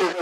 into